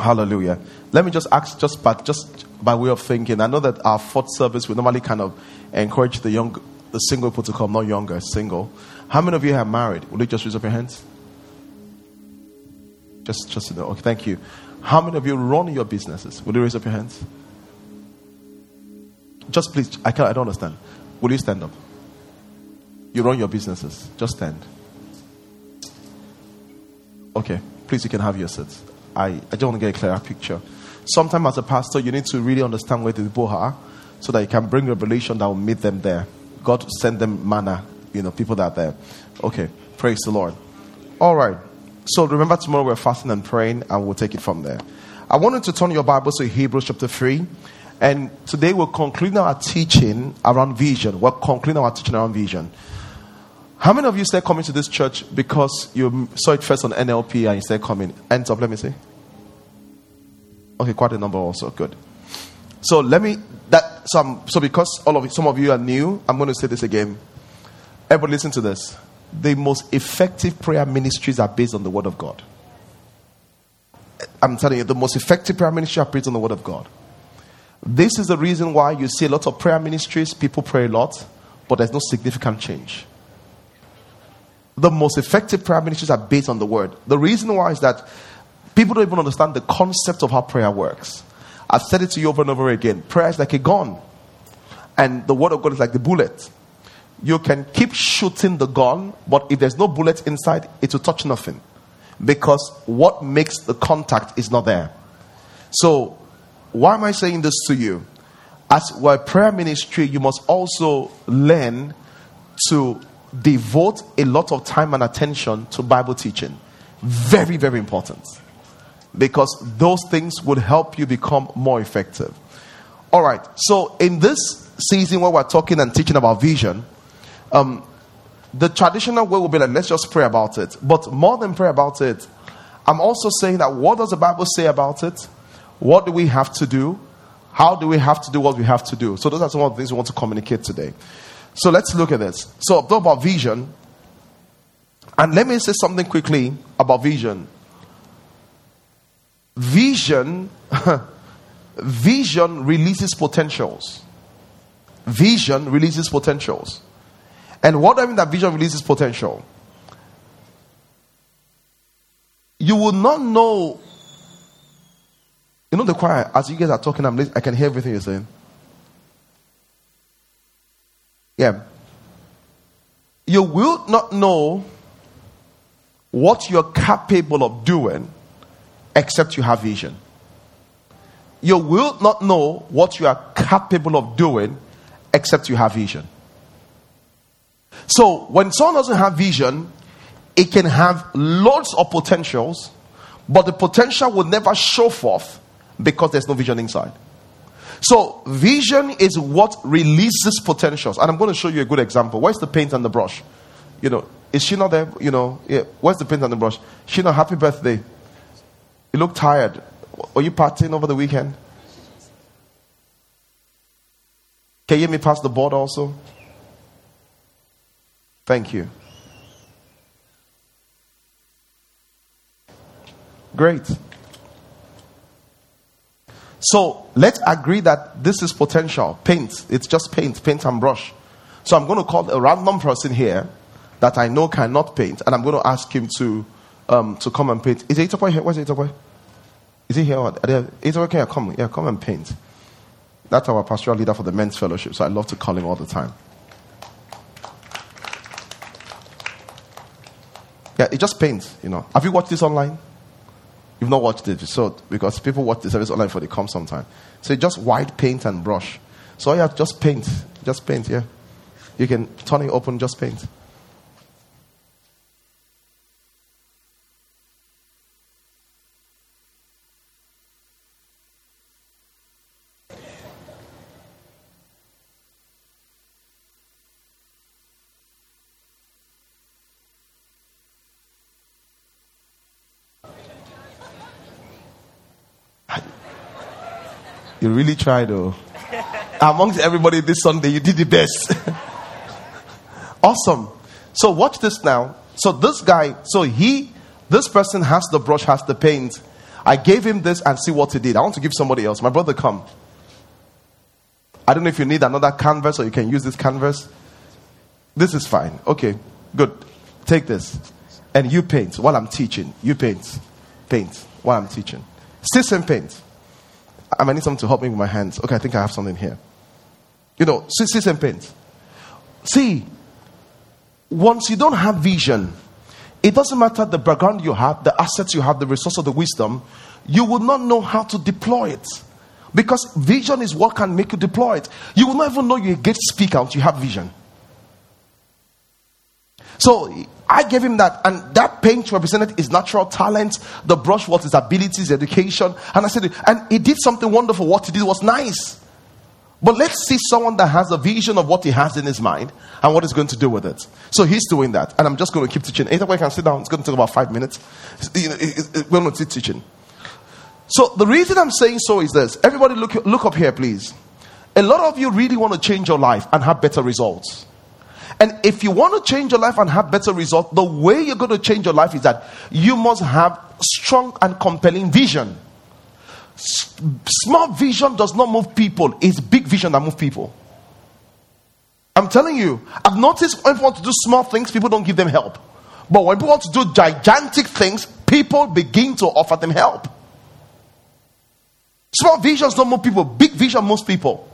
Hallelujah. Let me just ask, just by, just by way of thinking, I know that our fourth service, we normally kind of encourage the young, the single people to come, not younger, single. How many of you have married? Will you just raise up your hands? Just, just to know. Okay, thank you. How many of you run your businesses? Will you raise up your hands? Just please, I, can't, I don't understand. Will you stand up? You run your businesses. Just stand. Okay, please, you can have your seats. I, I just want to get a clearer picture. Sometimes, as a pastor, you need to really understand where the people are so that you can bring revelation that will meet them there. God send them manna, you know, people that are there. Okay, praise the Lord. All right. So remember, tomorrow we're fasting and praying, and we'll take it from there. I wanted to turn your Bibles to Hebrews chapter 3. And today we'll conclude our teaching around vision. We're concluding our teaching around vision. How many of you started coming to this church because you saw it first on NLP and you started coming? Ends up, let me see. Okay, quite a number also. Good. So let me that some so because all of some of you are new, I'm going to say this again. Everybody listen to this. The most effective prayer ministries are based on the word of God. I'm telling you, the most effective prayer ministries are based on the word of God. This is the reason why you see a lot of prayer ministries, people pray a lot, but there's no significant change. The most effective prayer ministries are based on the word. The reason why is that people don't even understand the concept of how prayer works. I've said it to you over and over again. Prayer is like a gun, and the word of God is like the bullet. You can keep shooting the gun, but if there's no bullet inside, it will touch nothing because what makes the contact is not there. So why am I saying this to you? As we're prayer ministry, you must also learn to devote a lot of time and attention to Bible teaching. Very, very important. Because those things would help you become more effective. All right. So, in this season where we're talking and teaching about vision, um, the traditional way will be like, let's just pray about it. But more than pray about it, I'm also saying that what does the Bible say about it? What do we have to do? How do we have to do what we have to do? So, those are some of the things we want to communicate today. So, let's look at this. So, about vision. And let me say something quickly about vision. Vision, vision releases potentials. Vision releases potentials. And what I mean that vision releases potential? You will not know you know the choir, as you guys are talking, I'm I can hear everything you're saying. Yeah. You will not know what you're capable of doing except you have vision. You will not know what you are capable of doing except you have vision. So, when someone doesn't have vision, it can have lots of potentials, but the potential will never show forth because there's no vision inside. So, vision is what releases potentials. And I'm going to show you a good example. Where's the paint and the brush? You know, is she not there? You know, yeah. where's the paint and the brush? She not happy birthday. You look tired. Are you partying over the weekend? Can you hear me pass the board also? Thank you. Great. So let's agree that this is potential. Paint. It's just paint, paint and brush. So I'm going to call a random person here that I know cannot paint, and I'm going to ask him to um, to come and paint. Is Itoboy here? Where's Itoboy? Is he here? Itoboy, can come? Yeah, come and paint. That's our pastoral leader for the men's fellowship, so I love to call him all the time. Yeah, it just paints, you know. Have you watched this online? You've not watched it, so because people watch the service online before they come sometime. So just white paint and brush. So yeah, just paint, just paint. Yeah, you can turn it open, just paint. You really tried, though. Amongst everybody this Sunday, you did the best. awesome. So watch this now. So this guy, so he, this person has the brush, has the paint, I gave him this and see what he did. I want to give somebody else. My brother, come. I don't know if you need another canvas or you can use this canvas. This is fine. Okay, good. Take this. And you paint while I'm teaching. You paint. Paint while I'm teaching. Still same paint. I might need someone to help me with my hands. Okay, I think I have something here. You know, still same paint. See, once you don't have vision, it doesn't matter the background you have, the assets you have, the resource of the wisdom, you will not know how to deploy it. Because vision is what can make you deploy it. You will not even know you're a great speaker until you have vision. So I gave him that, and that paint represented his natural talent. The brush was his abilities, education. And I said, and he did something wonderful. What he did was nice. But let's see someone that has a vision of what he has in his mind and what he's going to do with it. So he's doing that, and I'm just going to keep teaching. Either way, I can sit down. It's going to take about five minutes. we're going to keep teaching. So the reason I'm saying so is this. Everybody, look look up here, please. A lot of you really want to change your life and have better results. And if you want to change your life and have better results, the way you're going to change your life is that you must have strong and compelling vision. Small vision does not move people, it's big vision that moves people. I'm telling you, I've noticed when people want to do small things, people don't give them help. But when people want to do gigantic things, people begin to offer them help. Small visions don't move people, big vision moves people.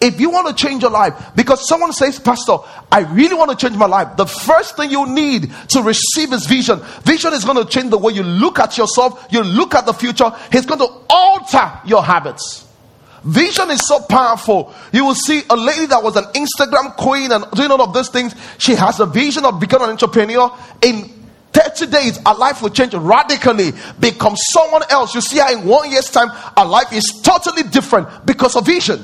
If you want to change your life, because someone says, Pastor, I really want to change my life, the first thing you need to receive is vision. Vision is going to change the way you look at yourself, you look at the future, it's going to alter your habits. Vision is so powerful. You will see a lady that was an Instagram queen and doing all of these things. She has a vision of becoming an entrepreneur. In 30 days, her life will change radically, become someone else. You see her in one year's time, her life is totally different because of vision.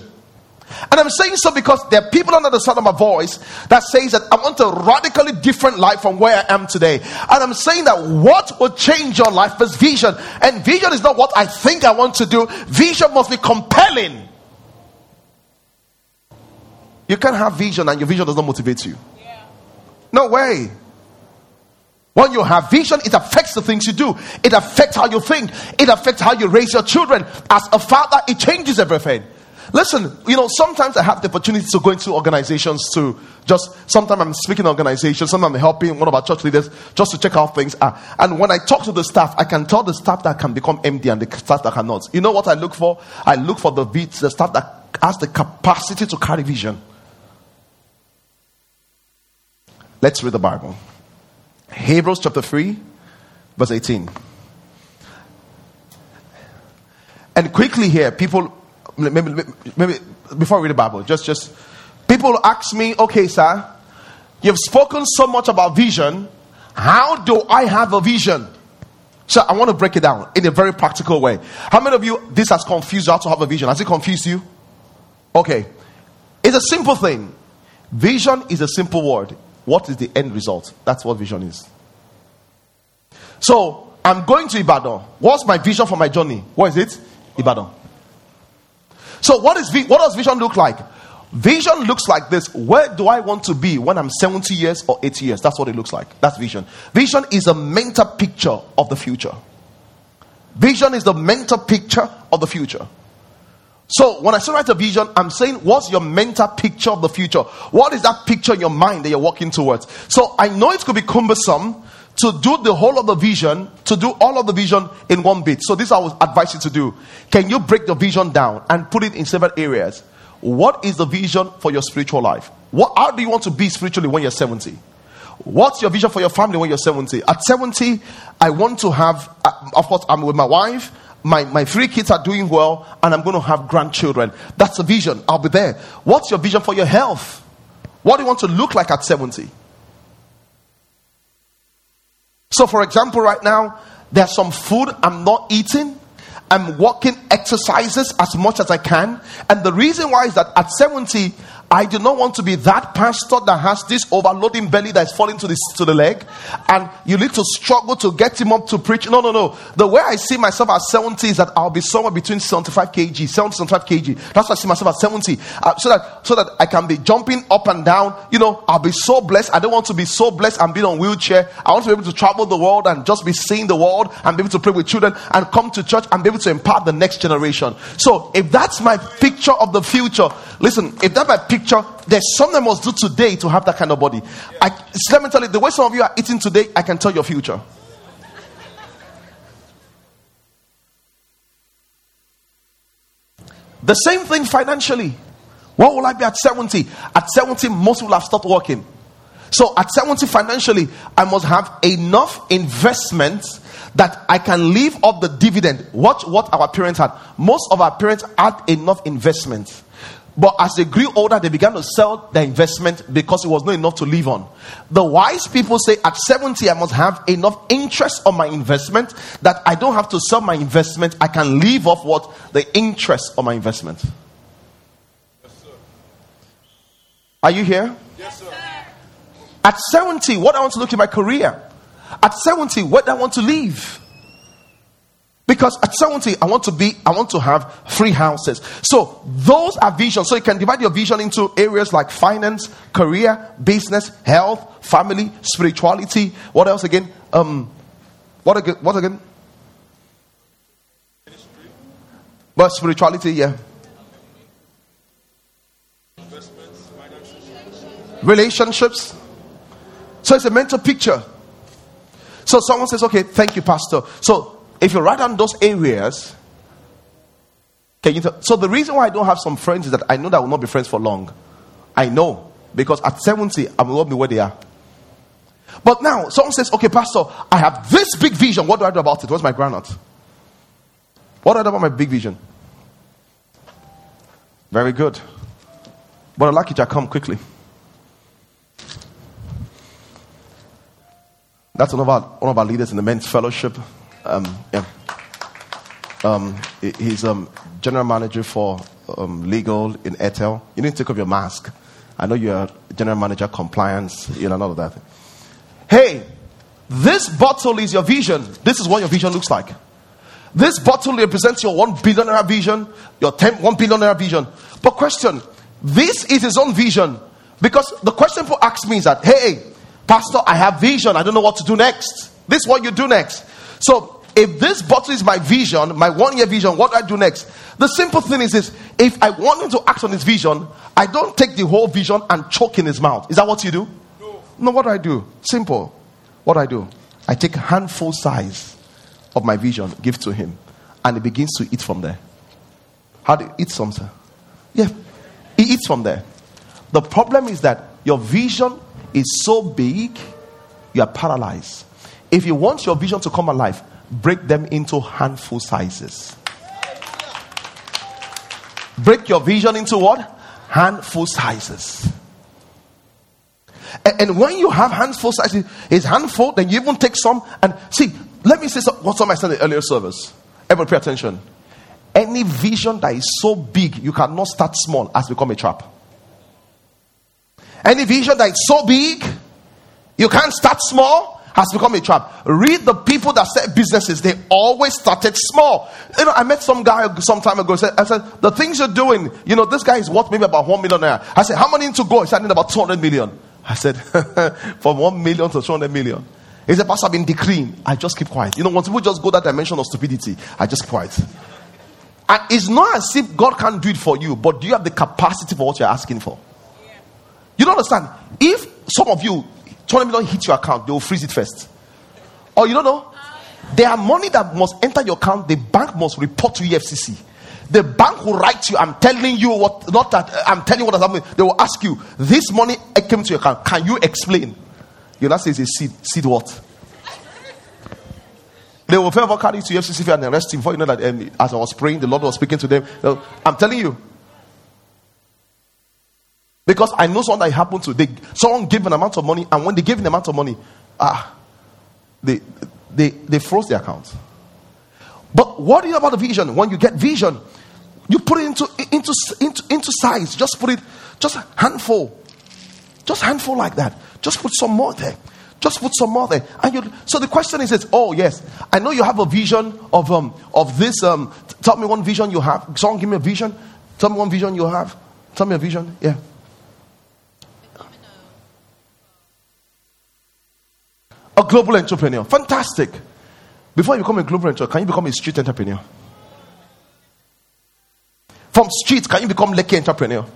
And I'm saying so because there are people under the sound of my voice that says that I want a radically different life from where I am today. And I'm saying that what will change your life is vision. And vision is not what I think I want to do. Vision must be compelling. You can't have vision and your vision does not motivate you. Yeah. No way. When you have vision, it affects the things you do. It affects how you think. It affects how you raise your children. As a father, it changes everything. Listen, you know, sometimes I have the opportunity to go into organizations to just, sometimes I'm speaking organizations, sometimes I'm helping one of our church leaders just to check how things are. And when I talk to the staff, I can tell the staff that can become MD and the staff that cannot. You know what I look for? I look for the the staff that has the capacity to carry vision. Let's read the Bible. Hebrews chapter 3, verse 18. And quickly here, people maybe, maybe before I read the Bible, just just people ask me, okay, sir, you've spoken so much about vision. How do I have a vision? So I want to break it down in a very practical way. How many of you this has confused you how to have a vision? Has it confused you? Okay. It's a simple thing. Vision is a simple word. What is the end result? That's what vision is. So I'm going to Ibadan. What's my vision for my journey? What is it? Ibadan. So, what, is, what does vision look like? Vision looks like this. Where do I want to be when I'm 70 years or 80 years? That's what it looks like. That's vision. Vision is a mental picture of the future. Vision is the mental picture of the future. So when I say write a vision, I'm saying, what's your mental picture of the future? What is that picture in your mind that you're walking towards? So I know it could be cumbersome to do the whole of the vision, to do all of the vision in one bit. So, this I would advise you to do. Can you break the vision down and put it in several areas? What is the vision for your spiritual life? What, how do you want to be spiritually when you're 70? What's your vision for your family when you're 70? At 70, I want to have, uh, of course, I'm with my wife. My, my three kids are doing well, and I'm going to have grandchildren. That's a vision. I'll be there. What's your vision for your health? What do you want to look like at 70? So, for example, right now, there's some food I'm not eating. I'm walking exercises as much as I can. And the reason why is that at 70, I do not want to be that pastor that has this overloading belly that's falling to the, to the leg, and you need to struggle to get him up to preach. No, no, no. The way I see myself at 70 is that I'll be somewhere between 75 kg, 70, 75 kg. That's why I see myself at 70. Uh, so that so that I can be jumping up and down. You know, I'll be so blessed. I don't want to be so blessed and be on wheelchair. I want to be able to travel the world and just be seeing the world and be able to pray with children and come to church and be able to impart the next generation. So if that's my picture of the future, listen, if that's my picture, there's something I must do today to have that kind of body. I, let me tell you, the way some of you are eating today, I can tell your future. The same thing financially. What will I be at 70? At 70, most will have stopped working. So at 70 financially, I must have enough investment that I can live off the dividend. Watch what our parents had. Most of our parents had enough investment. But as they grew older, they began to sell their investment because it was not enough to live on. The wise people say at 70, I must have enough interest on my investment that I don't have to sell my investment. I can live off what? The interest on my investment. Yes, Are you here? Yes, sir. At 70, what I want to look in my career. At 70, what I want to leave. Because at 70, I want to be, I want to have three houses. So those are visions. So you can divide your vision into areas like finance, career, business, health, family, spirituality. What else again? Um, what again? What again? But spirituality, yeah. Relationships. So it's a mental picture. So someone says, okay, thank you, Pastor. So if you write down those areas, can you? T- so the reason why I don't have some friends is that I know that I will not be friends for long. I know because at 70 I will not be where they are. But now someone says, "Okay, Pastor, I have this big vision. What do I do about it? What's my granite? What do I do about my big vision?" Very good. But I like it. I come quickly. That's one of our, one of our leaders in the men's fellowship. Um, yeah. Um, he's um, general manager for um, legal in Airtel. You need to take off your mask. I know you're general manager compliance, you know, all of that. Hey, this bottle is your vision. This is what your vision looks like. This bottle represents your one billion naira vision, your 10, one billion naira vision. But question, this is his own vision. Because the question people ask me is that, hey, Pastor, I have vision. I don't know what to do next. This is what you do next. So, if this bottle is my vision, my one year vision, what do I do next? The simple thing is this if I want him to act on his vision, I don't take the whole vision and choke in his mouth. Is that what you do? No. No, what do I do? Simple. What do I do? I take a handful size of my vision, give to him, and he begins to eat from there. How do you eat something? Yeah, he eats from there. The problem is that your vision is so big, you are paralyzed. If you want your vision to come alive, break them into handful sizes. Break your vision into what? Handful sizes. And, and when you have handful sizes, it's handful, then you even take some and see. Let me say some, what I said in the earlier service. Everybody pay attention. Any vision that is so big, you cannot start small as become a trap. Any vision that is so big, you can't start small, has become a trap. Read the people that set businesses, they always started small. You know, I met some guy some time ago. Said, I said, The things you're doing, you know, this guy is worth maybe about one million. I said, How many to go? He said, about 200 million. I said, From 1 million to 200 million. He said, Pastor, I've been decreeing. I just keep quiet. You know, once people just go that dimension of stupidity, I just quiet. And it's not as if God can't do it for you, but do you have the capacity for what you're asking for? You don't understand. If some of you, 20 million hit your account, they will freeze it first. Or you don't know? There are money that must enter your account. The bank must report to EFCC. The bank will write to you. I'm telling you what, not that I'm telling you what has happened. They will ask you, this money came to your account. Can you explain? You not say it's a seed. Seed what? They will forever carry to EFCC and arrest him. For you know that um, as I was praying, the Lord was speaking to them. I'm telling you, because I know something that happened to they, someone gave an amount of money, and when they gave an amount of money, ah, they they they froze the account. But what do you know about the vision? When you get vision, You put it into, into, into, into size. Just put it, just handful. Just handful like that. Just put some more there. Just put some more there. And you, so the question is, is, oh yes, I know you have a vision of um of this. Um, tell me one vision you have. Someone give me a vision. Tell me one vision you have. Tell me a vision. Yeah. A global entrepreneur. Fantastic. Before you become a global entrepreneur, can you become a street entrepreneur? From street, can you become lucky entrepreneur?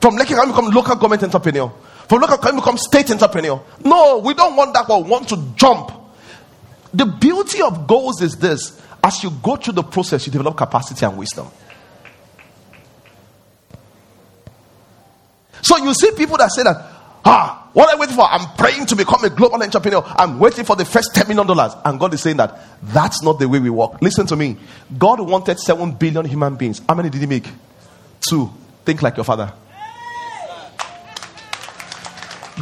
From lucky, can you become local government entrepreneur? From local, can you become state entrepreneur? No, we don't want that. We want to jump. The beauty of goals is this as you go through the process, you develop capacity and wisdom. So you see people that say that, ah, what are I waiting for? I'm praying to become a global entrepreneur. I'm waiting for the first $10 million. And God is saying that that's not the way we work. Listen to me. God wanted 7 billion human beings. How many did He make? Two. Think like your father.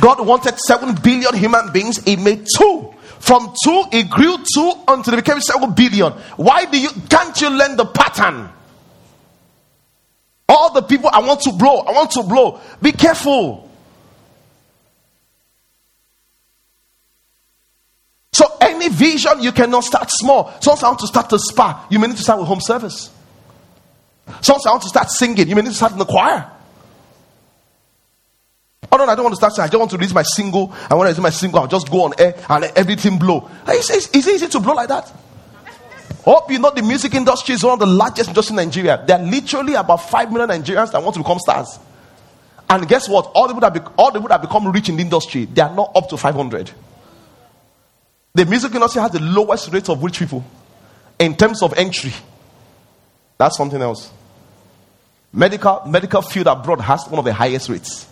God wanted 7 billion human beings. He made two. From two, he grew two until they became 7 billion. Why do you can't you learn the pattern? All the people I want to blow, I want to blow. Be careful. So any vision, you cannot start small. Some want to start the spa, you may need to start with home service. Some want to start singing, you may need to start in the choir. Oh no, I don't want to start saying, I just want to release my single. I want to release my single, I'll just go on air and let everything blow. Is it easy to blow like that? Hope you know the music industry is one of the largest industries in Nigeria. There are literally about 5 million Nigerians that want to become stars. And guess what? All the people that, be- all the people that become rich in the industry, they are not up to 500. The music industry has the lowest rate of rich people in terms of entry. That's something else. Medical medical field abroad has one of the highest rates.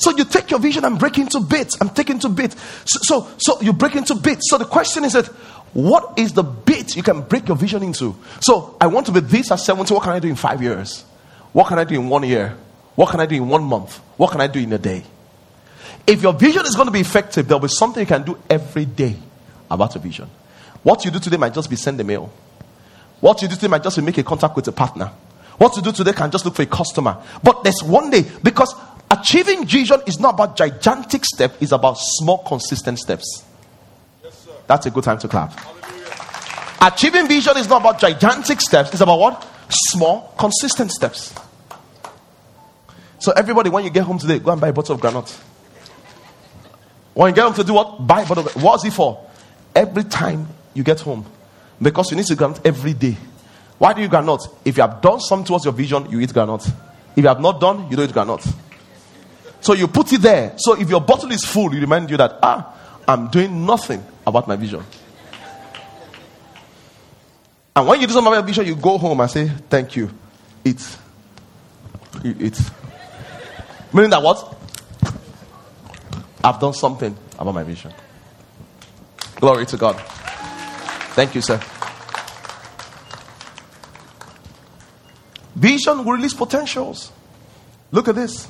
So you take your vision and break into bits. I'm taking to bits. So, so, so you break into bits. So the question is that what is the bit you can break your vision into? So I want to be this at 70. What can I do in five years? What can I do in one year? What can I do in one month? What can I do in a day? If your vision is going to be effective, there'll be something you can do every day about your vision. What you do today might just be send a mail. What you do today might just be make a contact with a partner. What you do today can just look for a customer. But there's one day because Achieving vision is not about gigantic steps, it's about small, consistent steps. Yes, That's a good time to clap. Hallelujah. Achieving vision is not about gigantic steps, it's about what? Small, consistent steps. So, everybody, when you get home today, go and buy a bottle of granite. When you get home to do what? Buy bottle What's it for? Every time you get home. Because you need to granite every day. Why do you granite? If you have done something towards your vision, you eat granite. If you have not done, you don't eat granite. So you put it there. So if your bottle is full, you remind you that, ah, I'm doing nothing about my vision. And when you do something about your vision, you go home and say, thank you. Eat. You eat. Meaning that what? I've done something about my vision. Glory to God. Thank you, sir. Vision will release potentials. Look at this.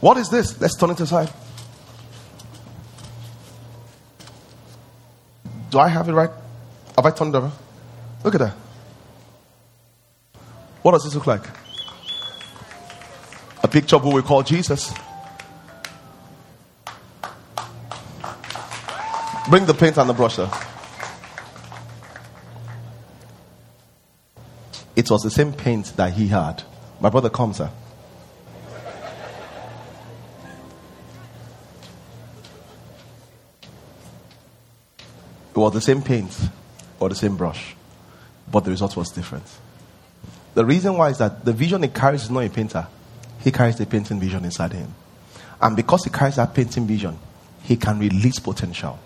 What is this? Let's turn it aside. Do I have it right? Have I turned it over? Look at that. What does this look like? Picture of who we call Jesus. Bring the paint and the brush, sir. It was the same paint that he had. My brother comes, sir. It was the same paint or the same brush, but the result was different. The reason why is that the vision he carries is not a painter, he carries the painting vision inside him. And because he carries that painting vision, he can release potential.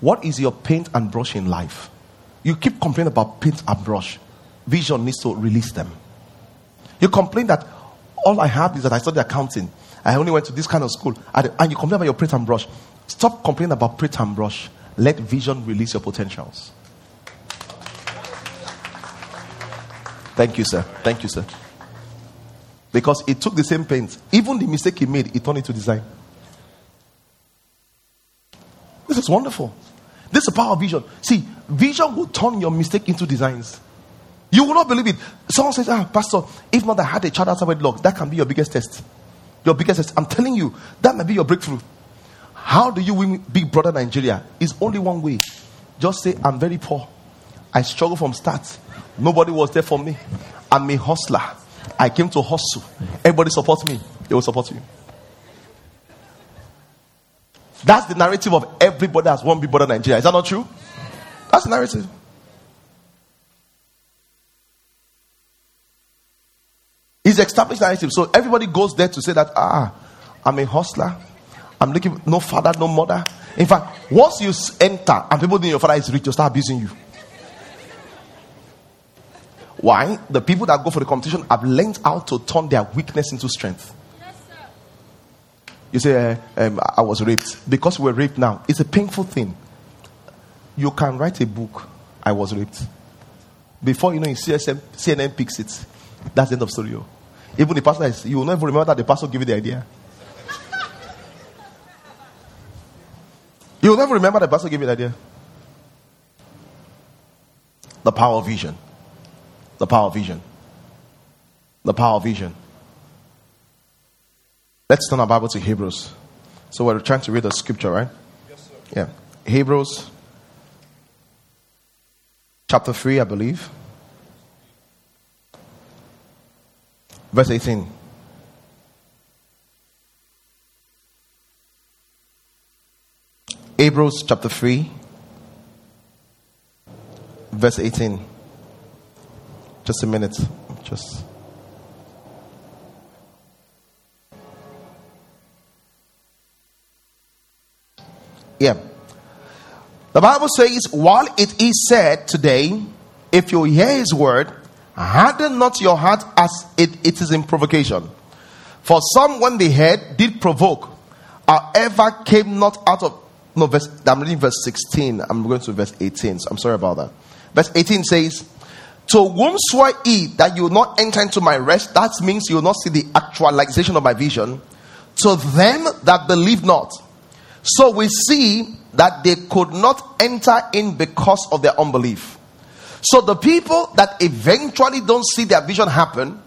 What is your paint and brush in life? You keep complaining about paint and brush. Vision needs to release them. You complain that all I have is that I studied accounting. I only went to this kind of school. And you complain about your paint and brush. Stop complaining about paint and brush. Let vision release your potentials. Thank you, sir. Thank you, sir. Because he took the same paint. Even the mistake he made, he turned it to design. This is wonderful. This is the power of vision. See, vision will turn your mistake into designs. You will not believe it. Someone says, Ah, Pastor, if not I had a child outside wedlock, that can be your biggest test. Your biggest test. I'm telling you, that may be your breakthrough. How do you win Big Brother Nigeria? It's only one way. Just say, I'm very poor. I struggle from start. Nobody was there for me. I'm a hustler. I came to hustle. Everybody supports me. They will support you. That's the narrative of everybody has one Big Brother Nigeria. Is that not true? That's the narrative. It's established narrative. So everybody goes there to say that, ah, I'm a hustler. I'm looking no father, no mother. In fact, once you enter and people think your father is rich, you start abusing you. Why? The people that go for the competition have learned how to turn their weakness into strength. you say, uh, um, I was raped. Because we were raped now, it's a painful thing. You can write a book, I was raped. Before you know, CSM, CNN picks it. That's the end of story. Oh. Even the pastor is, you will never remember that the pastor gave you the idea. you will never remember the pastor gave you the idea. The power of vision. The power of vision. The power of vision. Let's turn our Bible to Hebrews. So we're trying to read the scripture, right? Yes, sir. Yeah. Hebrews chapter 3, I believe. Verse 18. Hebrews chapter 3, verse 18. Just a minute. Just. Yeah. The Bible says, while it is said today, if you hear his word harden not your heart as it, it is in provocation. For some, when they heard, did provoke, however, came not out of. No, verse, I'm reading verse 16. I'm going to verse 18. So I'm sorry about that. Verse 18 says, To whom swear ye that you will not enter into my rest? That means you will not see the actualization of my vision. To them that believe not. So we see that they could not enter in because of their unbelief. So the people that eventually don't see their vision happen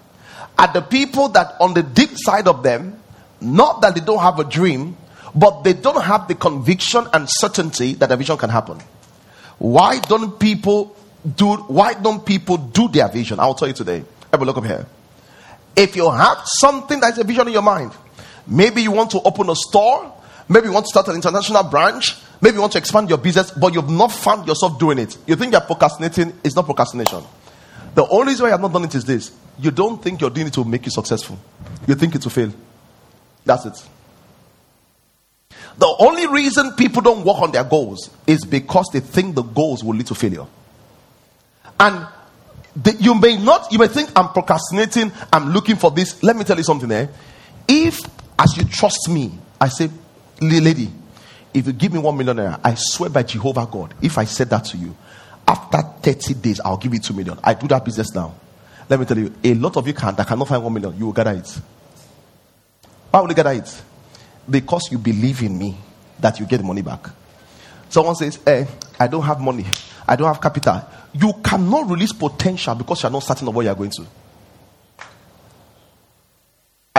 are the people that on the deep side of them, not that they don't have a dream, but they don't have the conviction and certainty that the vision can happen. Why don't people do why don't people do their vision? I'll tell you today. Have a look up here. If you have something that's a vision in your mind, maybe you want to open a store, maybe you want to start an international branch, Maybe you want to expand your business, but you've not found yourself doing it. You think you're procrastinating. It's not procrastination. The only reason why you have not done it is this you don't think you're doing it to make you successful, you think it will fail. That's it. The only reason people don't work on their goals is because they think the goals will lead to failure. And the, you may not, you may think I'm procrastinating, I'm looking for this. Let me tell you something there. Eh? If, as you trust me, I say, lady, if you give me one million I swear by Jehovah God, if I said that to you, after 30 days, I'll give you two million. I do that business now. Let me tell you, a lot of you can that cannot find one million, you will gather it. Why will you gather it? Because you believe in me that you get money back. Someone says, eh, I don't have money, I don't have capital. You cannot release potential because you're not certain of what you're going to.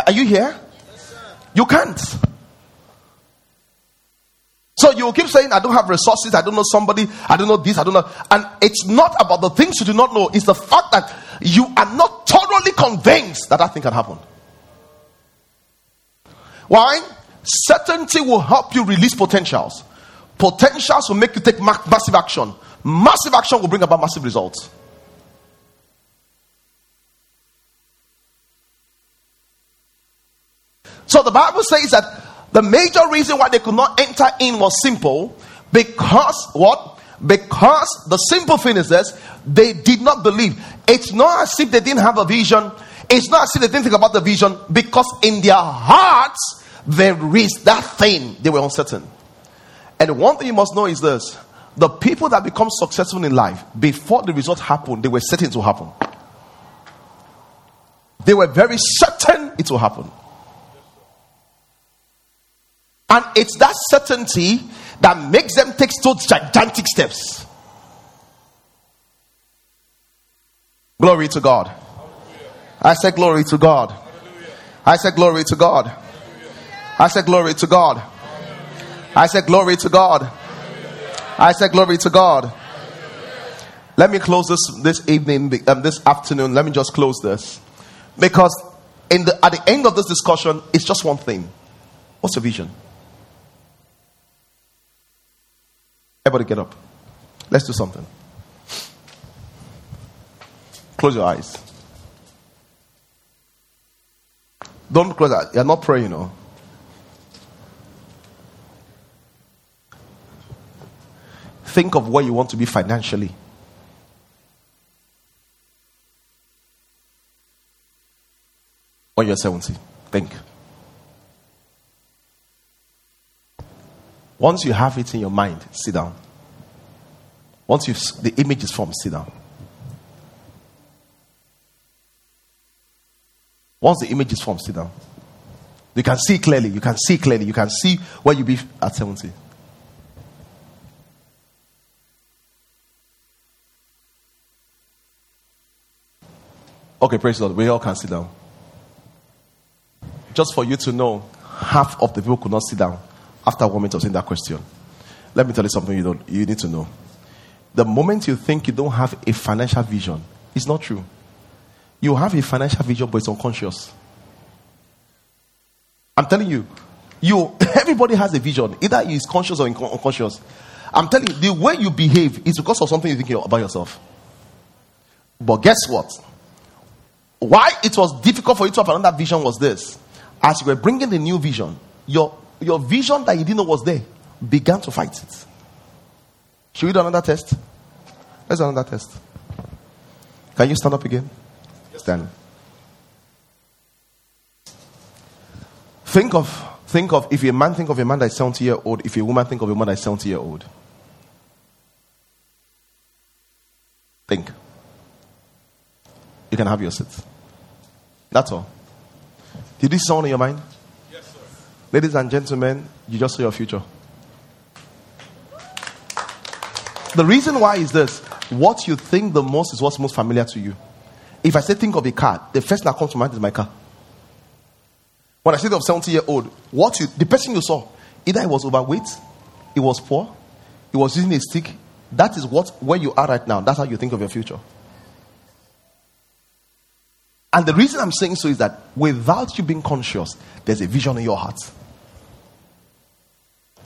Are you here? Yes, you can't. So you keep saying, I don't have resources, I don't know somebody, I don't know this, I don't know. And it's not about the things you do not know, it's the fact that you are not thoroughly convinced that that thing can happen. Why? Certainty will help you release potentials. Potentials will make you take massive action. Massive action will bring about massive results. So the Bible says that the major reason why they could not enter in was simple because what? Because the simple thing is this they did not believe. It's not as if they didn't have a vision, it's not as if they didn't think about the vision because in their hearts there is that thing they were uncertain. And one thing you must know is this the people that become successful in life, before the result happened, they were certain to happen. They were very certain it will happen. And it's that certainty that makes them take those gigantic steps. Glory to God. I said, Glory to God. I said, Glory to God. I said, Glory to God. I said, Glory to God. I said, Glory to God. Let me close this this evening, um, this afternoon. Let me just close this because in the, at the end of this discussion, it's just one thing. What's your vision? Everybody get up. Let's do something. Close your eyes. Don't close that. You're not praying, you know. Think of where you want to be financially. When you're 70. Think. Once you have it in your mind, sit down. Once you've, the image is formed, sit down. Once the image is formed, sit down. You can see clearly. You can see clearly. You can see where you be at 70. Okay, praise the Lord. We all can sit down. Just for you to know, half of the people could not sit down after one minute of saying that question. Let me tell you something you don't you need to know. The moment you think you don't have a financial vision, it's not true. You have a financial vision, but it's unconscious. I'm telling you, you everybody has a vision. Either is conscious or unconscious. I'm telling you, the way you behave is because of something you think about yourself. But guess what? Why it was difficult for you to have another vision was this. As you were bringing the new vision, your, your vision that you didn't know was there began to fight it. Should we do another test? Let's do another test. Can you stand up again? Yes. Stand. Think of think of if a man think of a man that is 70 year old, if a woman think of a woman that is 70 year old. Think. You can have your seat. That's all. Did this sound in your mind? Yes, sir. Ladies and gentlemen, you just saw your future. The reason why is this what you think the most is what's most familiar to you. If I say think of a car, the first thing that comes to mind is my car. When I say of 70 year old, what you the person you saw, either he was overweight, he was poor, he was using a stick. That is what where you are right now. That's how you think of your future. And the reason I'm saying so is that without you being conscious, there's a vision in your heart.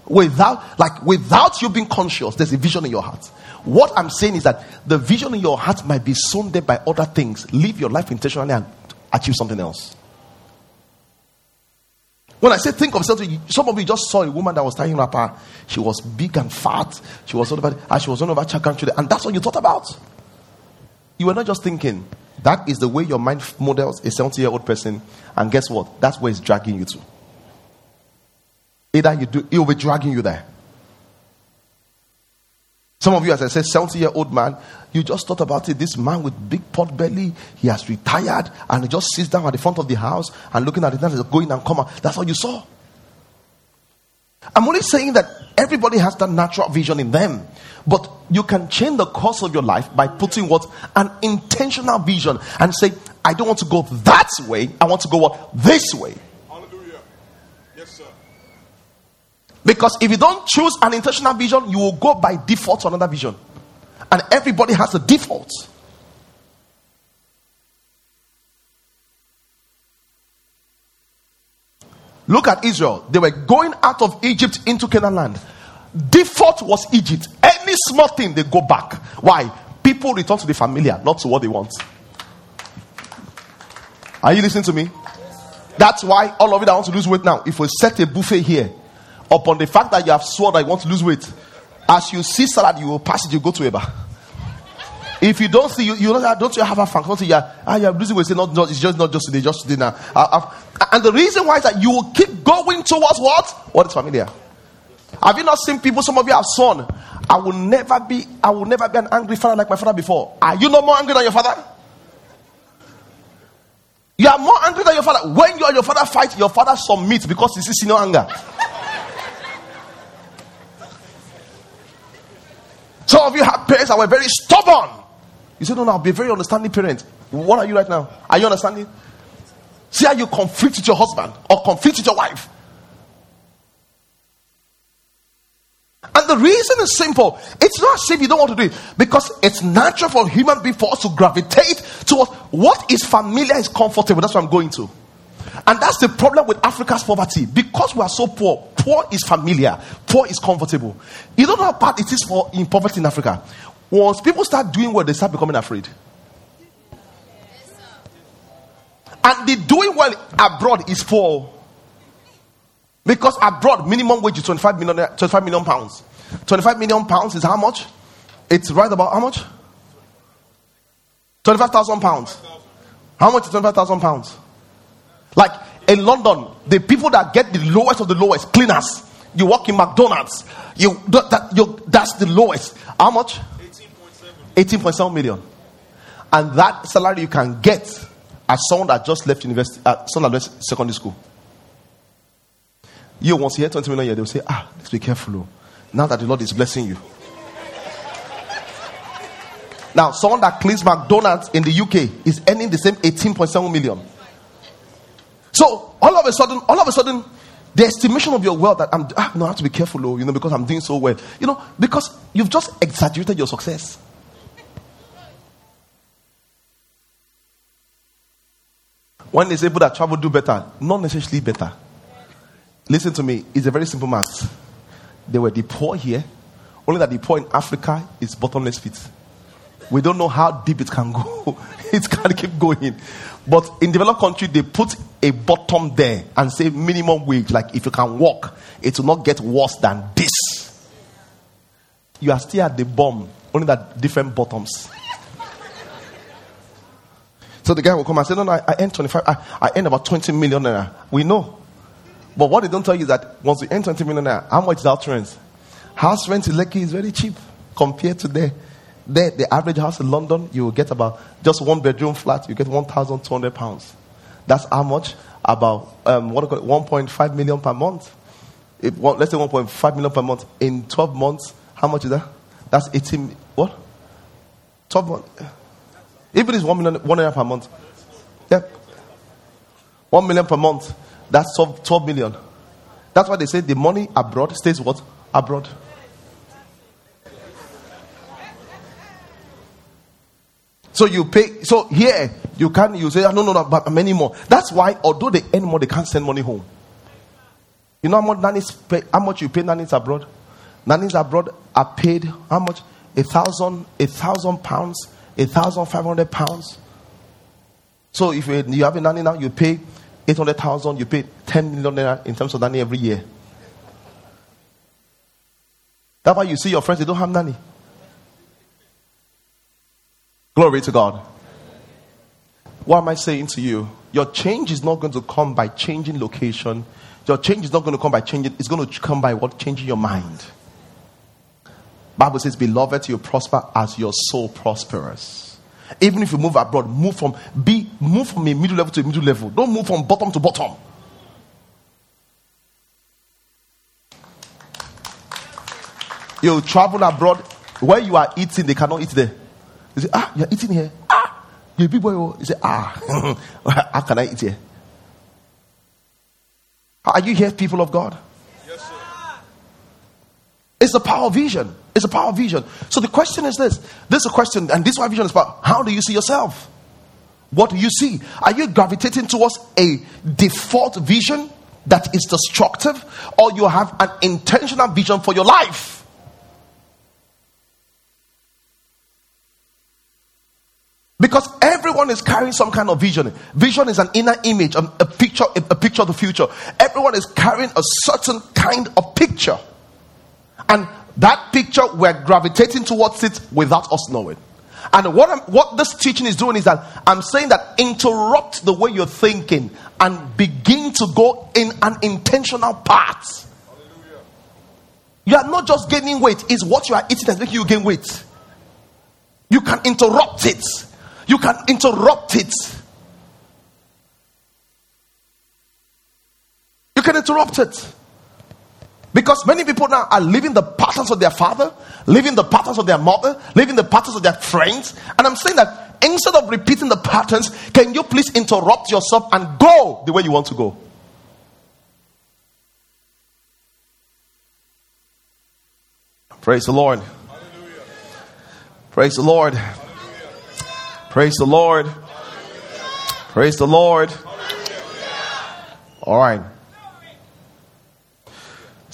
Without, like, without you being conscious, there's a vision in your heart. What I'm saying is that the vision in your heart might be sown there by other things. Live your life intentionally and achieve something else. When I say think of something, some of you just saw a woman that was tying up her. She was big and fat. She was all over, and she was all over Chakan and that's what you thought about. You were not just thinking. That is the way your mind models a 70 year old person, and guess what? That's where it's dragging you to. Either you do, it will be dragging you there. Some of you, as I said, 70 year old man, you just thought about it. This man with big pot belly, he has retired and he just sits down at the front of the house and looking at the things going and coming. That's what you saw. I'm only saying that everybody has that natural vision in them. But you can change the course of your life by putting what? An intentional vision and say, I don't want to go that way. I want to go what? This way. Hallelujah. Yes, sir. Because if you don't choose an intentional vision, you will go by default to another vision. And everybody has a default. Look at Israel. They were going out of Egypt into Canaan land. Default was Egypt. Any small thing, they go back. Why? People return to the familiar, not to what they want. Are you listening to me? That's why all of you that want to lose weight now, if we set a buffet here, upon the fact that you have sworn that you want to lose weight, as you see salad, you will pass it, you go to a bar. If you don't see, you, you know, don't you have a fun? Don't you, ah, you're losing weight. Say, not, it's just not just today, just today now. Uh, and the reason why is that you will keep going towards what? What is familiar. Have you not seen people? Some of you have sworn, I will never be, I will never be an angry father like my father before. Are you no more angry than your father? You are more angry than your father. When you and your father fight, your father submits because he sees no anger. Some of you have parents that were very stubborn. You say, No, no, I'll be a very understanding parent. What are you right now? Are you understanding? See how you conflict with your husband or conflict with your wife. And the reason is simple. It's not if you don't want to do it because it's natural for human being for us to gravitate towards what is familiar is comfortable. That's what I'm going to. And that's the problem with Africa's poverty. Because we are so poor, poor is familiar, poor is comfortable. You don't know how bad it is for in poverty in Africa. Once people start doing well, they start becoming afraid. And the doing well abroad is poor. Because abroad, minimum wage is 25 million, 25 million pounds. 25 million pounds is how much? It's right about how much? 25,000 pounds. How much is 25,000 pounds? Like in London, the people that get the lowest of the lowest, cleaners, you work in McDonald's, you, that, you that's the lowest. How much? 18.7. 18.7 million. And that salary you can get as someone that just left university, uh, someone that left secondary school. You once you hear 20 million a year, they'll say, ah, let's be careful. Oh. Now that the Lord is blessing you. now, someone that cleans McDonald's in the UK is earning the same 18.7 million. So all of a sudden, all of a sudden, the estimation of your wealth that I'm ah, no, I have to be careful, oh, you know, because I'm doing so well. You know, because you've just exaggerated your success. When say people that travel do better, not necessarily better. Listen to me, it's a very simple math. They were the poor here, only that the poor in Africa is bottomless pit. We don't know how deep it can go. it can keep going. But in developed country, they put a bottom there and say minimum wage. Like if you can walk, it will not get worse than this. You are still at the bomb, only that different bottoms. So the guy will come and say, No, no, I, I earn 25, I, I earn about 20 million naira. We know. But what they don't tell you is that once you earn 20 million naira, how much is house rent? House rent in Lekki is very cheap compared to there. There, the average house in London, you will get about just one bedroom flat, you get 1,200 pounds. That's how much? About um, what 1.5 million per month. If, let's say 1.5 million per month. In 12 months, how much is that? That's 18. What? 12 months. Even if it's 1 million, 1 million per month. Yep. 1 million per month. That's 12, 12 million. That's why they say the money abroad stays what? Abroad. So you pay. So here you can't, you say ah, no no no but many more. That's why although they earn more, they can't send money home. You know how much nannies pay, how much you pay nannies abroad? Nannies abroad are paid how much? A thousand a thousand pounds, a thousand five hundred pounds. So if you, have a nanny now, you pay eight hundred thousand, you pay ten million in terms of nanny every year. That's why you see your friends they don't have nanny. Glory to God. What am I saying to you? Your change is not going to come by changing location. Your change is not going to come by changing, it's going to come by what? Changing your mind. Bible says, Beloved, you prosper as your soul prospers. Even if you move abroad, move from be move from a middle level to a middle level. Don't move from bottom to bottom. You travel abroad where you are eating, they cannot eat there. He say, Ah, you're eating here. Ah, you're a big boy. Oh. He said, Ah, how can I eat here? Are you here, people of God? It's the power of vision. It's a power of vision. So the question is this. This is a question, and this is why vision is about how do you see yourself? What do you see? Are you gravitating towards a default vision that is destructive, or you have an intentional vision for your life? Because everyone is carrying some kind of vision. Vision is an inner image, a, picture, a picture of the future. Everyone is carrying a certain kind of picture. And that picture, we're gravitating towards it without us knowing. And what, I'm, what this teaching is doing is that I'm saying that interrupt the way you're thinking and begin to go in an intentional path. You are not just gaining weight, it's what you are eating that's making you gain weight. You can interrupt it you can interrupt it. You can interrupt it. Because many people now are living the patterns of their father, living the patterns of their mother, living the patterns of their friends. And I'm saying that instead of repeating the patterns, can you please interrupt yourself and go the way you want to go? Praise the Lord. Hallelujah. Praise the Lord. Hallelujah. Praise the Lord. Hallelujah. Praise the Lord. All right.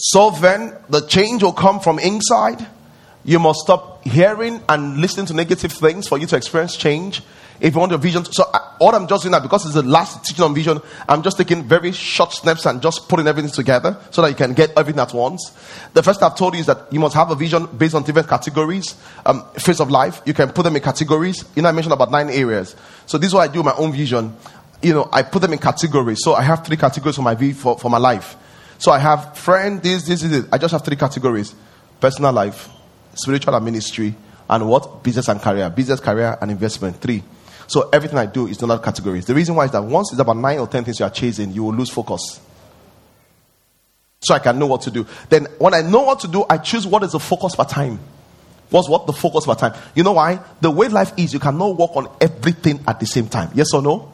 So then, the change will come from inside. You must stop hearing and listening to negative things for you to experience change. If you want your vision, so uh, all I'm just doing that because it's the last teaching on vision, I'm just taking very short steps and just putting everything together so that you can get everything at once. The first I've told you is that you must have a vision based on different categories, um, phase of life. You can put them in categories. You know, I mentioned about nine areas. So this is what I do my own vision. You know, I put them in categories. So I have three categories for my for, for my life. So I have friend, this, this, this. I just have three categories: personal life, spiritual and ministry, and what business and career, business, career, and investment. Three. So everything I do is in other categories. The reason why is that once it's about nine or ten things you are chasing, you will lose focus. So I can know what to do. Then when I know what to do, I choose what is the focus per time. What's what the focus per time? You know why? The way life is, you cannot work on everything at the same time. Yes or no?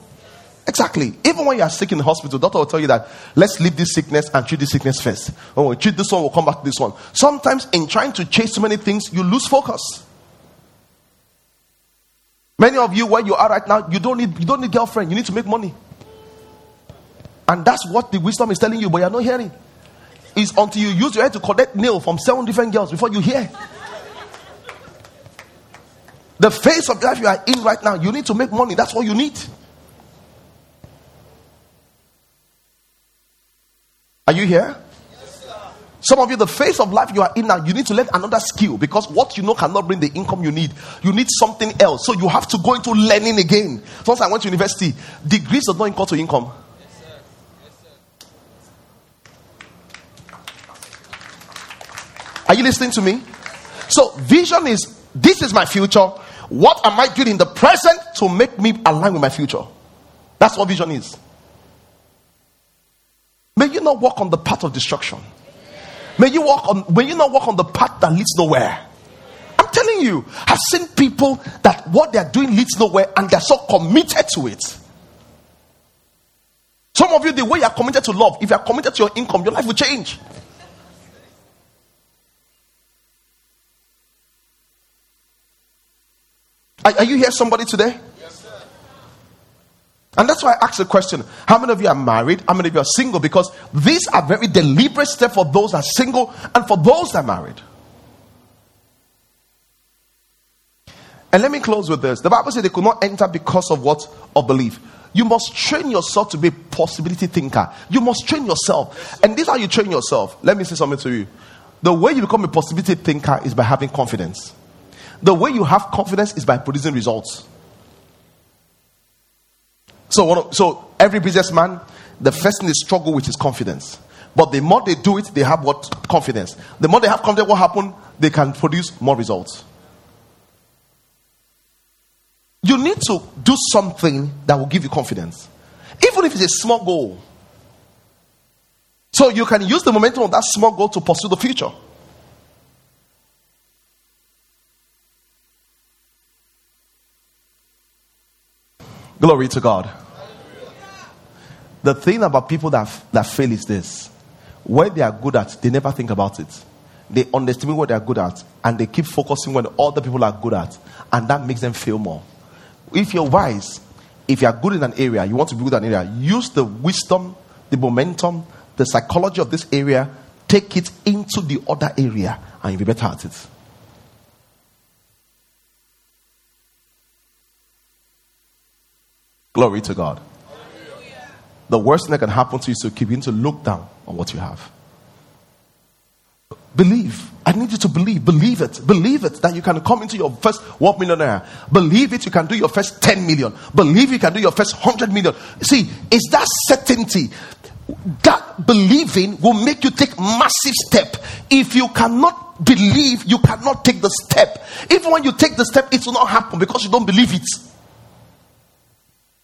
Exactly. Even when you are sick in the hospital, doctor will tell you that let's leave this sickness and treat this sickness first. When we treat this one, we'll come back to this one. Sometimes in trying to chase too many things, you lose focus. Many of you, where you are right now, you don't need you don't need girlfriend. You need to make money. And that's what the wisdom is telling you, but you're not hearing. It's until you use your head to collect nail from seven different girls before you hear. The phase of life you are in right now, you need to make money. That's all you need. Are you here? Some of you, the phase of life you are in now, you need to learn another skill because what you know cannot bring the income you need. You need something else. So you have to go into learning again. Once I went to university, degrees does not equal to income. Yes, sir. Yes, sir. Are you listening to me? So vision is this is my future. What am I doing in the present to make me align with my future? That's what vision is. May you not walk on the path of destruction. May you walk on, may you not walk on the path that leads nowhere. I'm telling you, I've seen people that what they're doing leads nowhere and they're so committed to it. Some of you, the way you're committed to love, if you're committed to your income, your life will change. Are, are you here, somebody today? And that's why I ask the question how many of you are married? How many of you are single? Because these are very deliberate steps for those that are single and for those that are married. And let me close with this. The Bible said they could not enter because of what? Of belief. You must train yourself to be a possibility thinker. You must train yourself. And this is how you train yourself. Let me say something to you. The way you become a possibility thinker is by having confidence. The way you have confidence is by producing results. So, so every businessman, the first thing they struggle with is confidence. But the more they do it, they have what confidence. The more they have confidence, what happen? They can produce more results. You need to do something that will give you confidence, even if it's a small goal. So you can use the momentum of that small goal to pursue the future. Glory to God. The thing about people that, that fail is this what they are good at, they never think about it. They underestimate what they are good at and they keep focusing on what other people are good at, and that makes them fail more. If you're wise, if you are good in an area, you want to be good in an area, use the wisdom, the momentum, the psychology of this area, take it into the other area, and you'll be better at it. Glory to God. The worst thing that can happen to you is to keep to look down on what you have. Believe. I need you to believe. Believe it. Believe it that you can come into your first one millionaire. Believe it. You can do your first 10 million. Believe you can do your first 100 million. See, it's that certainty. That believing will make you take massive step. If you cannot believe, you cannot take the step. Even when you take the step, it will not happen because you don't believe it.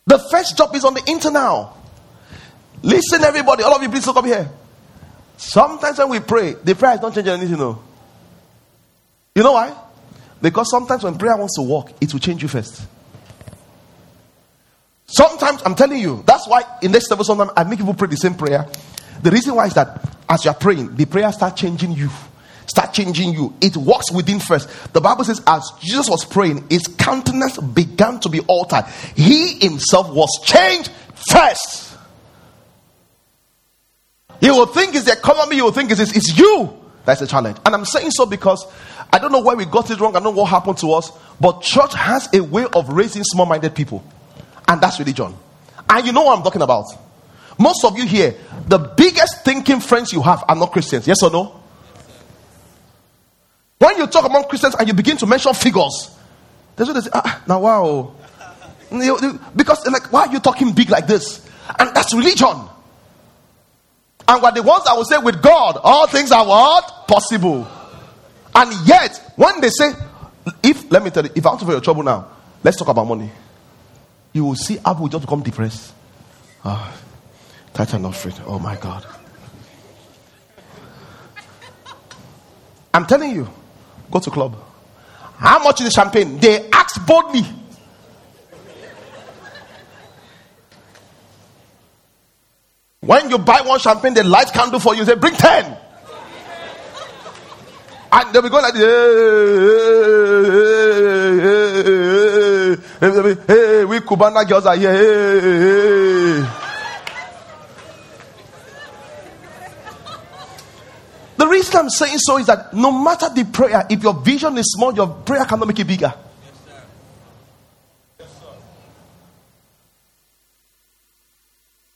The first job is on the internet now. Listen, everybody, all of you, please look up here. Sometimes when we pray, the prayer is not changing anything. No. You know why? Because sometimes when prayer wants to work, it will change you first. Sometimes I'm telling you, that's why in this level sometimes I make people pray the same prayer. The reason why is that as you are praying, the prayer start changing you. Start changing you. It works within first. The Bible says, as Jesus was praying, his countenance began to be altered. He himself was changed first. You will think it's the economy, you will think it's, it's you. That's a challenge. And I'm saying so because I don't know why we got it wrong. I don't know what happened to us. But church has a way of raising small minded people. And that's religion. And you know what I'm talking about. Most of you here, the biggest thinking friends you have are not Christians. Yes or no? When you talk among Christians and you begin to mention figures, that's what they say. Ah, now, wow. Because, like, why are you talking big like this? And that's religion. And what the ones that will say, with God, all things are what? Possible. And yet, when they say, if, let me tell you, if I to for your trouble now, let's talk about money. You will see Abu will just become depressed. Ah, Titan not free. Oh my God. I'm telling you, go to club. How much is the champagne? They asked boldly. When you buy one champagne, they light candle for you. They bring ten. And they'll be going like this. Hey, hey, hey, hey, we Cubana girls are here. Hey, The reason I'm saying so is that no matter the prayer, if your vision is small, your prayer cannot make it bigger.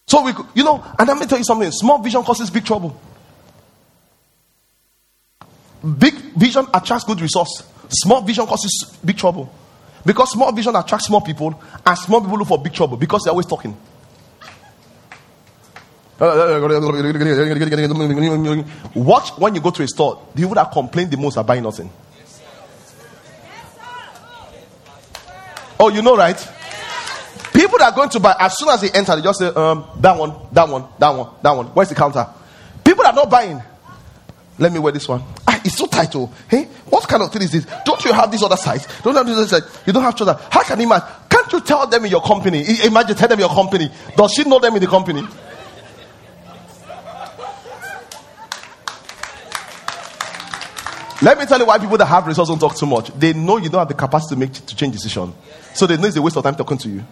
So we, you know, and let me tell you something. Small vision causes big trouble. Big vision attracts good resource. Small vision causes big trouble. Because small vision attracts small people, and small people look for big trouble because they're always talking. Watch when you go to a store, the people that complain the most are buying nothing. Oh, you know, right? People that are going to buy, as soon as they enter, they just say, um, that one, that one, that one, that one. Where's the counter? People are not buying. Let me wear this one. Ah, it's so tight. Oh, hey, what kind of thing is this? Don't you have this other size? Don't have this other size? You don't have trouser. How can you imagine? Can't you tell them in your company? Imagine, tell them in your company. Does she know them in the company? Let me tell you why people that have results don't talk too much. They know you don't have the capacity to make to change decision. So they know it's a waste of time talking to you.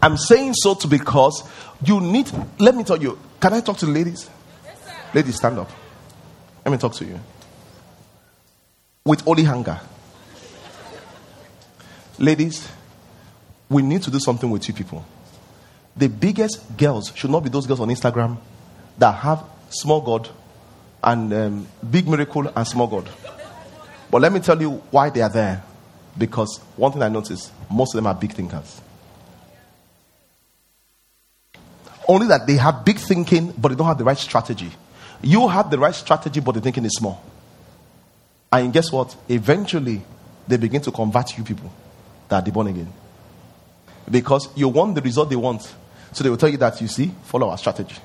I'm saying so to because you need. Let me tell you. Can I talk to the ladies? Yes, ladies, stand up. Let me talk to you. With holy hunger. Ladies, we need to do something with you people. The biggest girls should not be those girls on Instagram that have small God and um, big miracle and small God. But let me tell you why they are there. Because one thing I noticed, most of them are big thinkers. Only that they have big thinking, but they don't have the right strategy. You have the right strategy, but the thinking is small. And guess what? Eventually, they begin to convert you people that are born again. Because you want the result they want. So they will tell you that, you see, follow our strategy.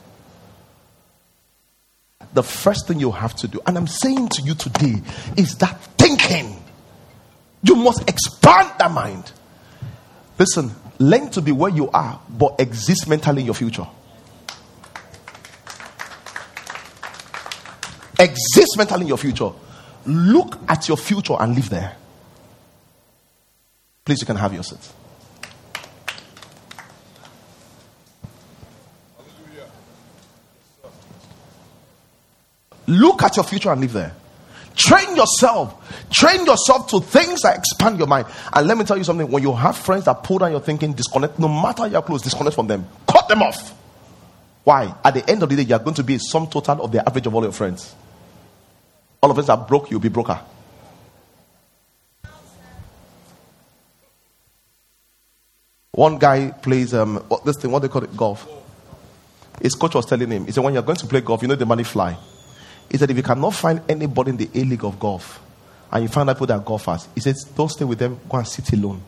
The first thing you have to do, and I'm saying to you today, is that thinking. You must expand that mind. Listen, learn to be where you are, but exist mentally in your future. Exist mentally in your future. Look at your future and live there. Please, you can have your seat. Look at your future and live there. Train yourself. Train yourself to things that expand your mind. And let me tell you something when you have friends that pull down your thinking, disconnect, no matter your close, disconnect from them. Cut them off. Why? At the end of the day, you are going to be some total of the average of all your friends. All of us are broke, you'll be broker. One guy plays um, this thing, what they call it, golf. His coach was telling him, he said, when you're going to play golf, you know the money fly. He said, if you cannot find anybody in the A League of golf and you find out people that are golfers, he said, don't stay with them, go and sit alone.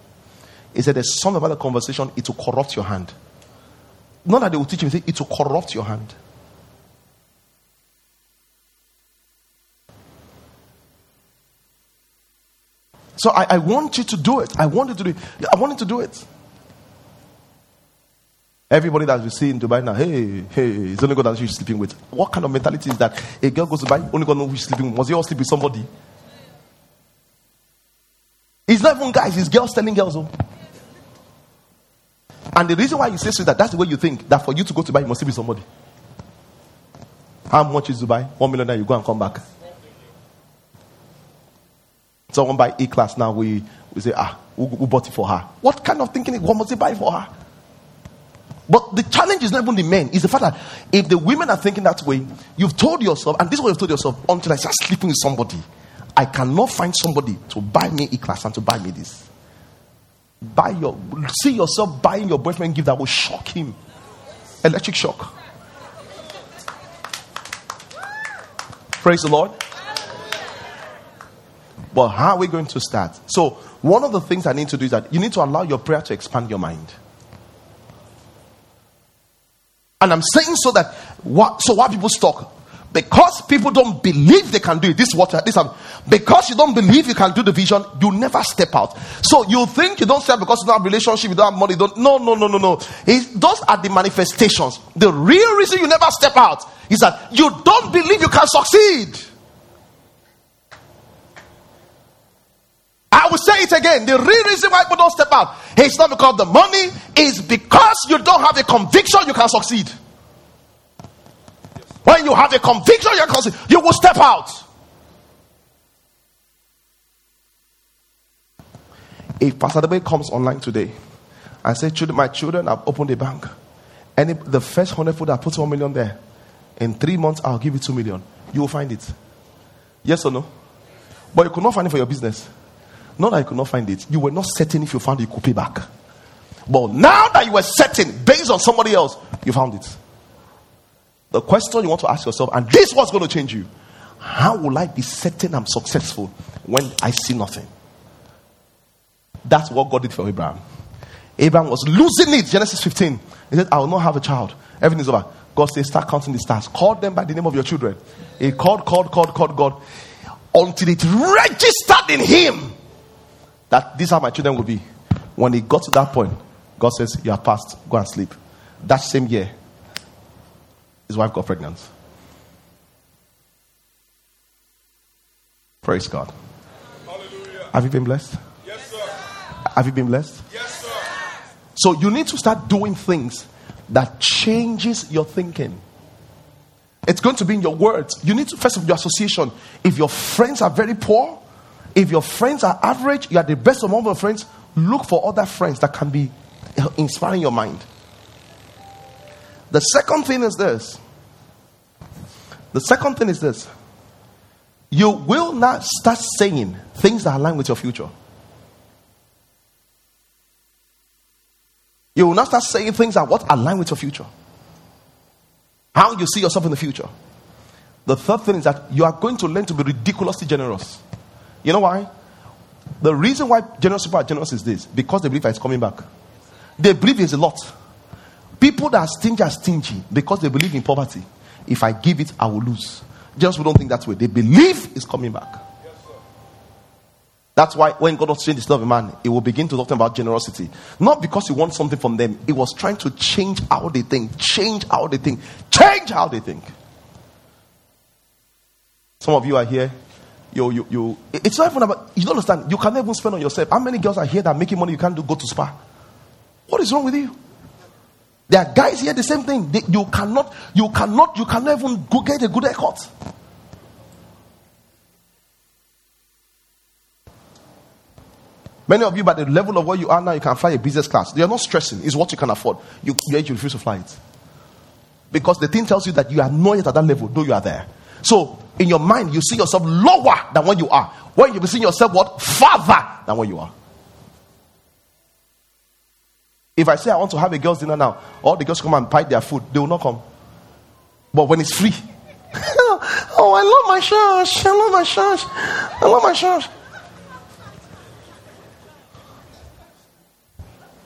He said, there's something about the conversation, it will corrupt your hand. not that they will teach you, it will corrupt your hand. So I, I want you to do it. I want you to do it. I want you to do it. Everybody that we see in Dubai now, hey, hey, it's only God that she's sleeping with. What kind of mentality is that? A girl goes to Dubai, only God knows who she's sleeping with. Must he all sleep with somebody? It's not even guys, it's girls telling girls. Oh. And the reason why you say so that that's the way you think that for you to go to Dubai, you must sleep with somebody. How much is Dubai? One million, you go and come back. Someone buy A class now, we, we say, ah, who, who bought it for her? What kind of thinking? What must he buy for her? But the challenge is not even the men, it's the fact that if the women are thinking that way, you've told yourself, and this is what you've told yourself, until I start sleeping with somebody, I cannot find somebody to buy me a class and to buy me this. Buy your see yourself buying your boyfriend gift that will shock him. Electric shock. Praise the Lord. But how are we going to start? So, one of the things I need to do is that you need to allow your prayer to expand your mind. And I'm saying so that what so why people talk because people don't believe they can do it. This is what this because you don't believe you can do the vision, you never step out. So you think you don't step because you don't have relationship, you don't have money. Don't no no no no no. It, those are the manifestations. The real reason you never step out is that you don't believe you can succeed. I will say it again. The real reason why people don't step out is not because the money, is because you don't have a conviction you can succeed. When you have a conviction you can succeed, you will step out. If Pastor Debe comes online today and say, children, my children I've opened a bank, and the first hundred foot I put one million there, in three months I'll give you two million. You will find it. Yes or no? But you could not find it for your business. Not that you could not find it. You were not certain if you found it, you could pay back. But now that you were certain, based on somebody else, you found it. The question you want to ask yourself, and this was going to change you how will I be certain I'm successful when I see nothing? That's what God did for Abraham. Abraham was losing it. Genesis 15. He said, I will not have a child. Everything is over. God says, Start counting the stars. Call them by the name of your children. He called, called, called, called God until it registered in him that these are my children will be. When he got to that point, God says, You are past, go and sleep. That same year, his wife got pregnant. Praise God. Hallelujah. Have you been blessed? Yes, sir. Have you been blessed? Yes, sir. So you need to start doing things that changes your thinking. It's going to be in your words. You need to first of your association. If your friends are very poor, if your friends are average, you are the best among your friends, look for other friends that can be inspiring your mind. The second thing is this. The second thing is this. You will not start saying things that align with your future. You will not start saying things that what align with your future. How you see yourself in the future. The third thing is that you are going to learn to be ridiculously generous. You know why? The reason why generous people are generous is this because they believe it's coming back. They believe it's a lot. People that are stingy are stingy because they believe in poverty. If I give it, I will lose. Generous people don't think that way. They believe it's coming back. Yes, That's why when God to change the love of man, he will begin to talk about generosity. Not because he wants something from them, he was trying to change how they think, change how they think, change how they think. Some of you are here, you, you, you, it's not even about, you don't understand. You can't even spend on yourself. How many girls are here that making money you can't do go to spa? What is wrong with you? There are guys here, the same thing. They, you cannot, you cannot, you cannot even go get a good haircut. Many of you, by the level of where you are now, you can fly a business class. You're not stressing. It's what you can afford. You, you refuse to fly it. Because the thing tells you that you are not yet at that level, though you are there. So in your mind, you see yourself lower than what you are. When you seeing yourself what? Farther than what you are. If I say I want to have a girls' dinner now, all the girls come and buy their food, they will not come. But when it's free, oh, I love my church. I love my church. I love my church.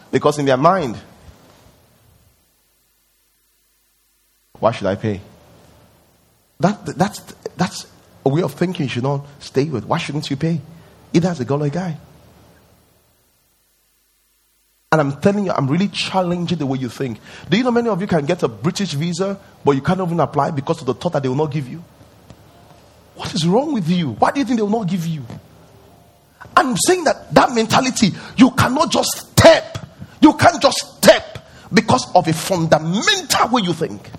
Because in their mind, Why should I pay? That, that's, that's a way of thinking you should not stay with. Why shouldn't you pay? Either as a girl or a guy. And I'm telling you, I'm really challenging the way you think. Do you know many of you can get a British visa, but you can't even apply because of the thought that they will not give you? What is wrong with you? Why do you think they will not give you? I'm saying that that mentality, you cannot just step. You can't just step because of a fundamental way you think.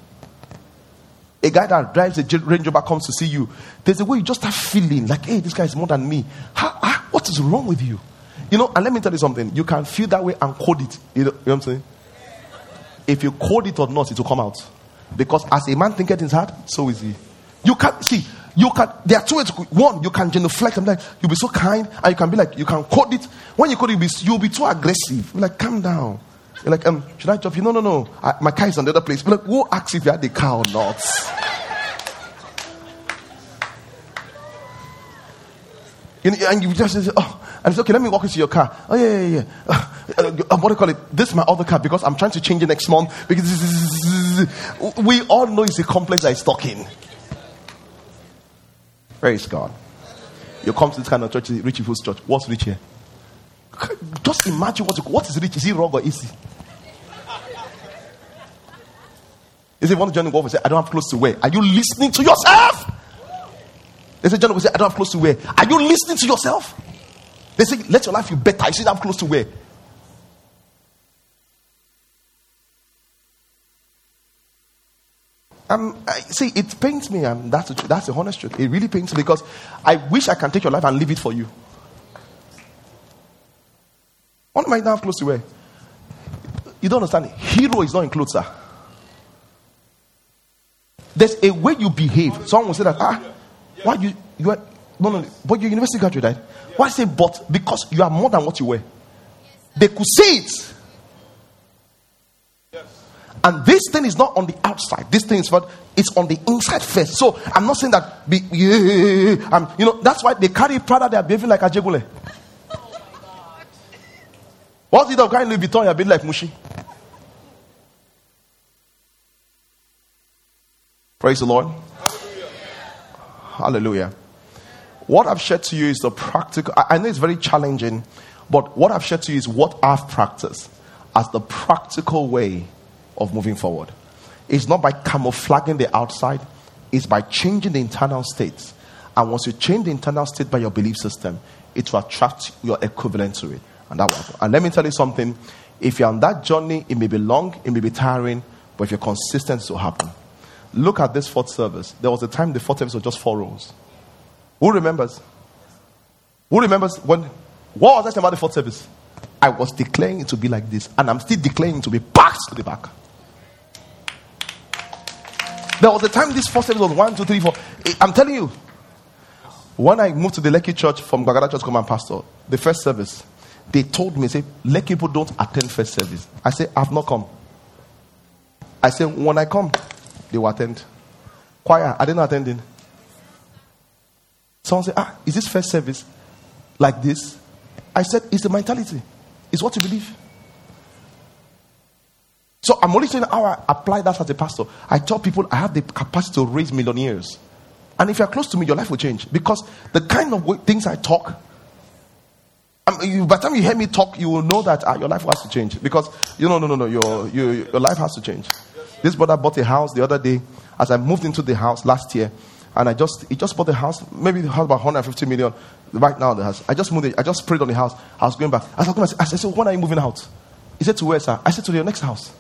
A guy that drives a Range Rover comes to see you. There's a way you just start feeling like, hey, this guy is more than me. How, how, what is wrong with you? You know, and let me tell you something. You can feel that way and code it. You know, you know what I'm saying? If you code it or not, it will come out. Because as a man thinketh in his heart, so is he. You can see, you can there are two ways. One, you can genuflect. I'm like, you'll be so kind, and you can be like, you can code it. When you code it, you'll be, you'll be too aggressive. Like, calm down. You're like, um, should I drop you? No, no, no. I, my car is on the other place. But like, who asks if you had the car or not? and you just say, oh, and it's okay, let me walk into your car. Oh, yeah, yeah, yeah. Uh, uh, what do you call it? This is my other car because I'm trying to change it next month. Because we all know it's a complex I is talking. Praise God. You come to this kind of church, rich people's church. What's rich here? Just imagine what, what is rich. Is he wrong or easy? Is it one journey wolf say, I don't have clothes to wear? Are you listening to yourself? They say, John say, I don't have clothes to wear. Are you listening to yourself? They say, let your life be better. You see, I'm close to where? Um, I, see, it pains me. Um, that's, a, that's the honest truth. It really pains me because I wish I can take your life and leave it for you. What am I now close to where? You don't understand. Hero is not in clothes, sir. There's a way you behave. Someone will say that, ah, why you, you are, no, no, but you're university graduate, right? Why say but? Because you are more than what you were. They could see it. And this thing is not on the outside. This thing is what it's on the inside first. So I'm not saying that. Be, yeah, um, you know that's why they carry Prada. They are behaving like a jegule. What's it of carrying Louis Vuitton? You're behaving like Mushi. Praise the Lord. Hallelujah. Hallelujah. What I've shared to you is the practical. I know it's very challenging, but what I've shared to you is what I've practiced as the practical way of moving forward. It's not by camouflaging the outside, it's by changing the internal state. And once you change the internal state by your belief system, it will attract your equivalent to it. And that will And let me tell you something. If you're on that journey, it may be long, it may be tiring, but if you're consistent, it will happen. Look at this fourth service. There was a time the fourth service was just four rows. Who remembers? Who remembers when? What was I saying about the fourth service? I was declaring it to be like this, and I'm still declaring it to be back to the back. There was a time this fourth service was one, two, three, four. Eh, I'm telling you, when I moved to the Lekki church from Gbagada Church, command pastor, the first service, they told me, say, Lekki people don't attend first service. I said, I've not come. I said, when I come, they will attend. Choir, are they not attending? Someone said, Ah, is this first service like this? I said, It's the mentality, it's what you believe. So I'm only saying how I apply that as a pastor. I tell people I have the capacity to raise millionaires. And if you're close to me, your life will change. Because the kind of things I talk, um, you, by the time you hear me talk, you will know that uh, your life has to change. Because, you know, no, no, no, your, your, your life has to change. This brother bought a house the other day. As I moved into the house last year, and I just he just bought the house, maybe the house about 150 million right now. The house. I just moved it. I just prayed on the house. I was going back. I was talking. I said, so when are you moving out? He said to where, sir? I said to your next house.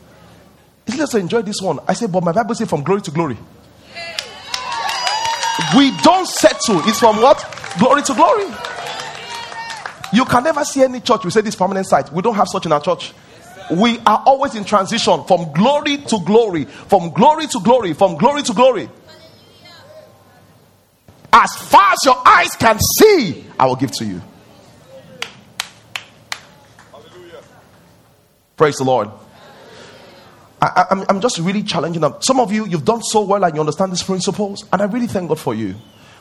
He said, let's enjoy this one. I said, but my Bible says from glory to glory. We don't settle. It's from what? Glory to glory. You can never see any church. We say this permanent site. We don't have such in our church. We are always in transition from glory to glory, from glory to glory, from glory to glory. As far as your eyes can see, I will give to you. Hallelujah. Praise the Lord. I, am I'm, I'm just really challenging them. Some of you, you've done so well and you understand these principles, and I really thank God for you.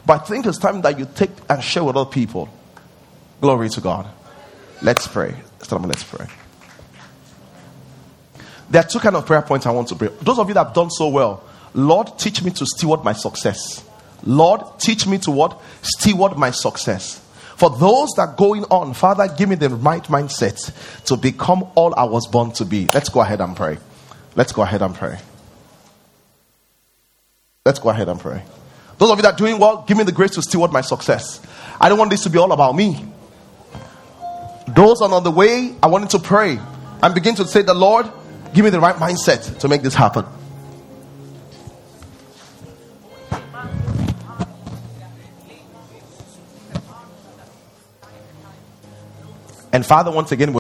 But I think it's time that you take and share with other people. Glory to God. Let's pray. Let's pray. There are two kind of prayer points I want to pray. Those of you that have done so well, Lord, teach me to steward my success. Lord, teach me to what? Steward my success. For those that are going on, Father, give me the right mindset to become all I was born to be. Let's go ahead and pray. Let's go ahead and pray. Let's go ahead and pray. Those of you that are doing well, give me the grace to steward my success. I don't want this to be all about me. Those are on the way, I wanted to pray and begin to say, The Lord, give me the right mindset to make this happen. And Father, once again,